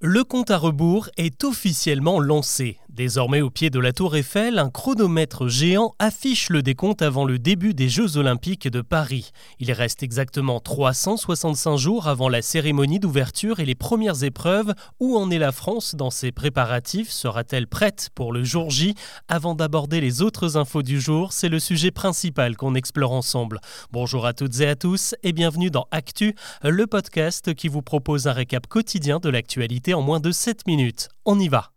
Le compte à rebours est officiellement lancé. Désormais au pied de la tour Eiffel, un chronomètre géant affiche le décompte avant le début des Jeux olympiques de Paris. Il reste exactement 365 jours avant la cérémonie d'ouverture et les premières épreuves. Où en est la France dans ses préparatifs? Sera-t-elle prête pour le jour J? Avant d'aborder les autres infos du jour, c'est le sujet principal qu'on explore ensemble. Bonjour à toutes et à tous et bienvenue dans Actu, le podcast qui vous propose un récap quotidien de l'actualité en moins de 7 minutes. On y va.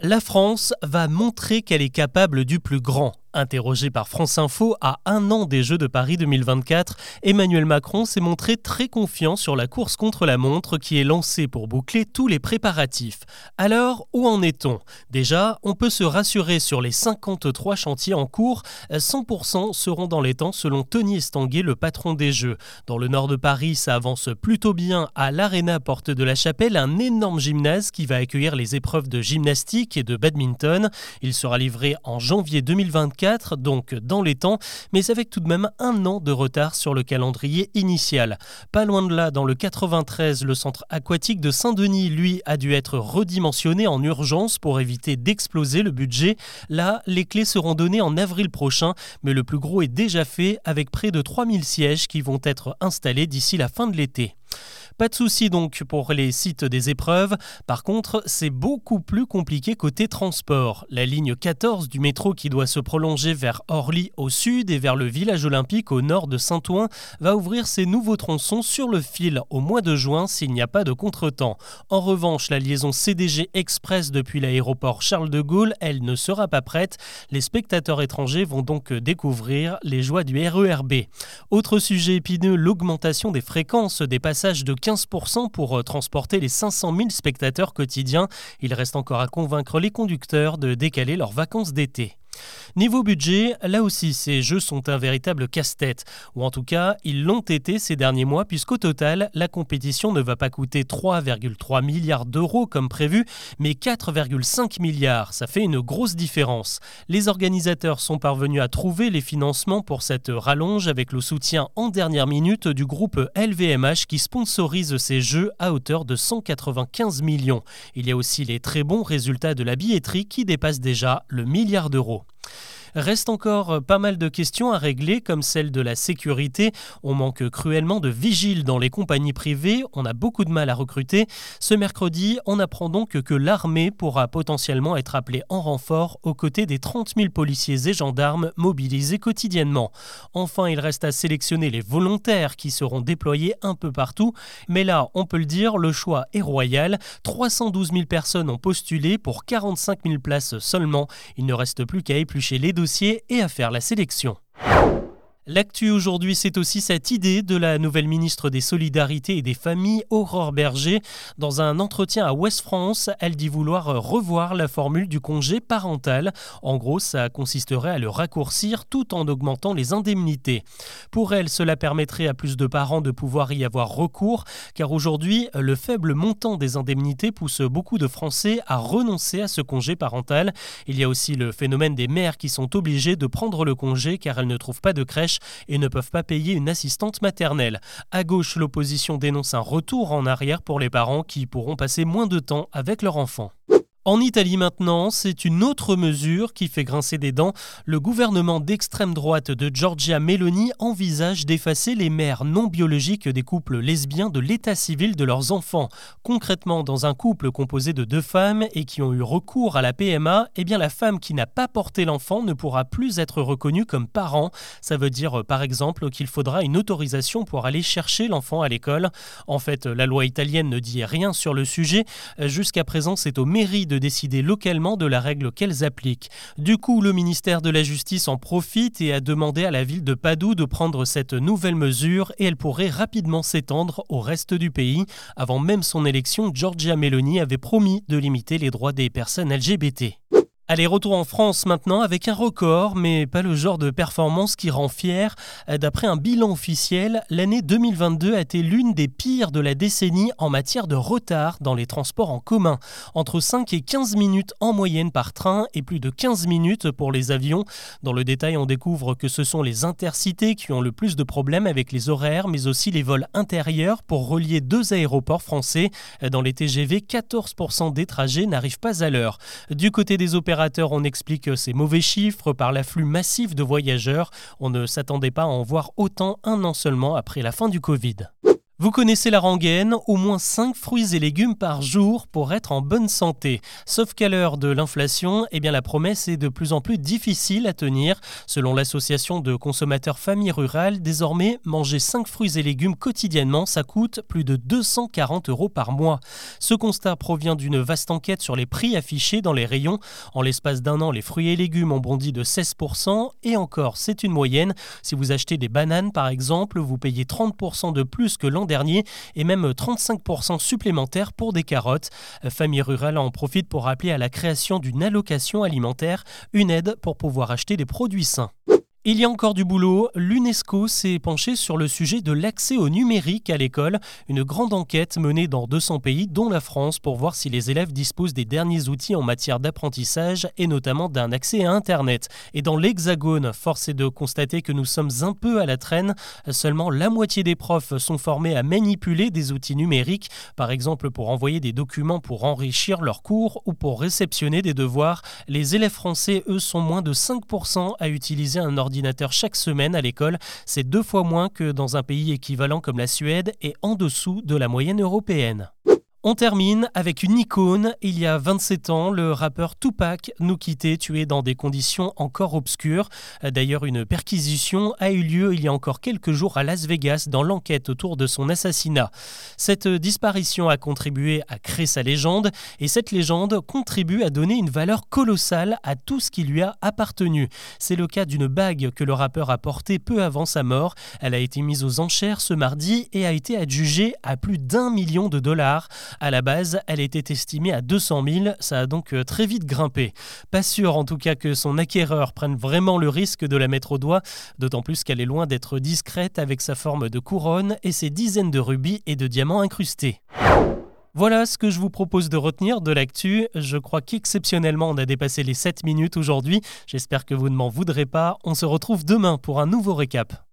La France va montrer qu'elle est capable du plus grand. Interrogé par France Info à un an des Jeux de Paris 2024, Emmanuel Macron s'est montré très confiant sur la course contre la montre qui est lancée pour boucler tous les préparatifs. Alors, où en est-on? Déjà, on peut se rassurer sur les 53 chantiers en cours. 100% seront dans les temps selon Tony Estanguet, le patron des Jeux. Dans le nord de Paris, ça avance plutôt bien à l'Arena Porte de la Chapelle, un énorme gymnase qui va accueillir les épreuves de gymnastique et de badminton. Il sera livré en janvier 2024 donc dans les temps, mais avec tout de même un an de retard sur le calendrier initial. Pas loin de là, dans le 93, le centre aquatique de Saint-Denis, lui, a dû être redimensionné en urgence pour éviter d'exploser le budget. Là, les clés seront données en avril prochain, mais le plus gros est déjà fait avec près de 3000 sièges qui vont être installés d'ici la fin de l'été. Pas de souci donc pour les sites des épreuves. Par contre, c'est beaucoup plus compliqué côté transport. La ligne 14 du métro qui doit se prolonger vers Orly au sud et vers le village olympique au nord de Saint-Ouen va ouvrir ses nouveaux tronçons sur le fil au mois de juin s'il n'y a pas de contretemps. En revanche, la liaison CDG Express depuis l'aéroport Charles de Gaulle, elle ne sera pas prête. Les spectateurs étrangers vont donc découvrir les joies du RERB. Autre sujet épineux, l'augmentation des fréquences des passages de 15% pour euh, transporter les 500 000 spectateurs quotidiens. Il reste encore à convaincre les conducteurs de décaler leurs vacances d'été. Niveau budget, là aussi, ces jeux sont un véritable casse-tête, ou en tout cas, ils l'ont été ces derniers mois, puisqu'au total, la compétition ne va pas coûter 3,3 milliards d'euros comme prévu, mais 4,5 milliards. Ça fait une grosse différence. Les organisateurs sont parvenus à trouver les financements pour cette rallonge avec le soutien en dernière minute du groupe LVMH qui sponsorise ces jeux à hauteur de 195 millions. Il y a aussi les très bons résultats de la billetterie qui dépassent déjà le milliard d'euros. Reste encore euh, pas mal de questions à régler, comme celle de la sécurité. On manque cruellement de vigiles dans les compagnies privées, on a beaucoup de mal à recruter. Ce mercredi, on apprend donc que l'armée pourra potentiellement être appelée en renfort aux côtés des 30 000 policiers et gendarmes mobilisés quotidiennement. Enfin, il reste à sélectionner les volontaires qui seront déployés un peu partout. Mais là, on peut le dire, le choix est royal. 312 000 personnes ont postulé pour 45 000 places seulement. Il ne reste plus qu'à éplucher les et à faire la sélection. L'actu aujourd'hui, c'est aussi cette idée de la nouvelle ministre des Solidarités et des Familles, Aurore Berger. Dans un entretien à West France, elle dit vouloir revoir la formule du congé parental. En gros, ça consisterait à le raccourcir tout en augmentant les indemnités. Pour elle, cela permettrait à plus de parents de pouvoir y avoir recours, car aujourd'hui, le faible montant des indemnités pousse beaucoup de Français à renoncer à ce congé parental. Il y a aussi le phénomène des mères qui sont obligées de prendre le congé car elles ne trouvent pas de crèche et ne peuvent pas payer une assistante maternelle. À gauche, l'opposition dénonce un retour en arrière pour les parents qui pourront passer moins de temps avec leur enfant. En Italie maintenant, c'est une autre mesure qui fait grincer des dents. Le gouvernement d'extrême droite de Giorgia Meloni envisage d'effacer les mères non biologiques des couples lesbiens de l'état civil de leurs enfants. Concrètement, dans un couple composé de deux femmes et qui ont eu recours à la PMA, eh bien la femme qui n'a pas porté l'enfant ne pourra plus être reconnue comme parent. Ça veut dire par exemple qu'il faudra une autorisation pour aller chercher l'enfant à l'école. En fait, la loi italienne ne dit rien sur le sujet. Jusqu'à présent, c'est aux mairies de de décider localement de la règle qu'elles appliquent. Du coup, le ministère de la Justice en profite et a demandé à la ville de Padoue de prendre cette nouvelle mesure et elle pourrait rapidement s'étendre au reste du pays. Avant même son élection, Giorgia Meloni avait promis de limiter les droits des personnes LGBT. Allez, retour en France maintenant avec un record, mais pas le genre de performance qui rend fier. D'après un bilan officiel, l'année 2022 a été l'une des pires de la décennie en matière de retard dans les transports en commun. Entre 5 et 15 minutes en moyenne par train et plus de 15 minutes pour les avions. Dans le détail, on découvre que ce sont les intercités qui ont le plus de problèmes avec les horaires, mais aussi les vols intérieurs pour relier deux aéroports français. Dans les TGV, 14% des trajets n'arrivent pas à l'heure. Du côté des on explique ces mauvais chiffres par l'afflux massif de voyageurs. On ne s'attendait pas à en voir autant un an seulement après la fin du Covid. Vous connaissez la rengaine, au moins 5 fruits et légumes par jour pour être en bonne santé. Sauf qu'à l'heure de l'inflation, eh bien la promesse est de plus en plus difficile à tenir. Selon l'association de consommateurs famille rurale, désormais, manger 5 fruits et légumes quotidiennement, ça coûte plus de 240 euros par mois. Ce constat provient d'une vaste enquête sur les prix affichés dans les rayons. En l'espace d'un an, les fruits et légumes ont bondi de 16%, et encore, c'est une moyenne. Si vous achetez des bananes par exemple, vous payez 30% de plus que l'an dernier et même 35% supplémentaires pour des carottes. Famille Rurale en profite pour appeler à la création d'une allocation alimentaire, une aide pour pouvoir acheter des produits sains. Il y a encore du boulot. L'UNESCO s'est penché sur le sujet de l'accès au numérique à l'école. Une grande enquête menée dans 200 pays, dont la France, pour voir si les élèves disposent des derniers outils en matière d'apprentissage et notamment d'un accès à Internet. Et dans l'Hexagone, force est de constater que nous sommes un peu à la traîne. Seulement la moitié des profs sont formés à manipuler des outils numériques, par exemple pour envoyer des documents pour enrichir leurs cours ou pour réceptionner des devoirs. Les élèves français, eux, sont moins de 5% à utiliser un ordinateur chaque semaine à l'école. C'est deux fois moins que dans un pays équivalent comme la Suède et en dessous de la moyenne européenne. On termine avec une icône. Il y a 27 ans, le rappeur Tupac nous quittait, tué dans des conditions encore obscures. D'ailleurs, une perquisition a eu lieu il y a encore quelques jours à Las Vegas dans l'enquête autour de son assassinat. Cette disparition a contribué à créer sa légende et cette légende contribue à donner une valeur colossale à tout ce qui lui a appartenu. C'est le cas d'une bague que le rappeur a portée peu avant sa mort. Elle a été mise aux enchères ce mardi et a été adjugée à plus d'un million de dollars. À la base, elle était estimée à 200 000, ça a donc euh, très vite grimpé. Pas sûr en tout cas que son acquéreur prenne vraiment le risque de la mettre au doigt, d'autant plus qu'elle est loin d'être discrète avec sa forme de couronne et ses dizaines de rubis et de diamants incrustés. Voilà ce que je vous propose de retenir de l'actu. Je crois qu'exceptionnellement on a dépassé les 7 minutes aujourd'hui. J'espère que vous ne m'en voudrez pas. On se retrouve demain pour un nouveau récap.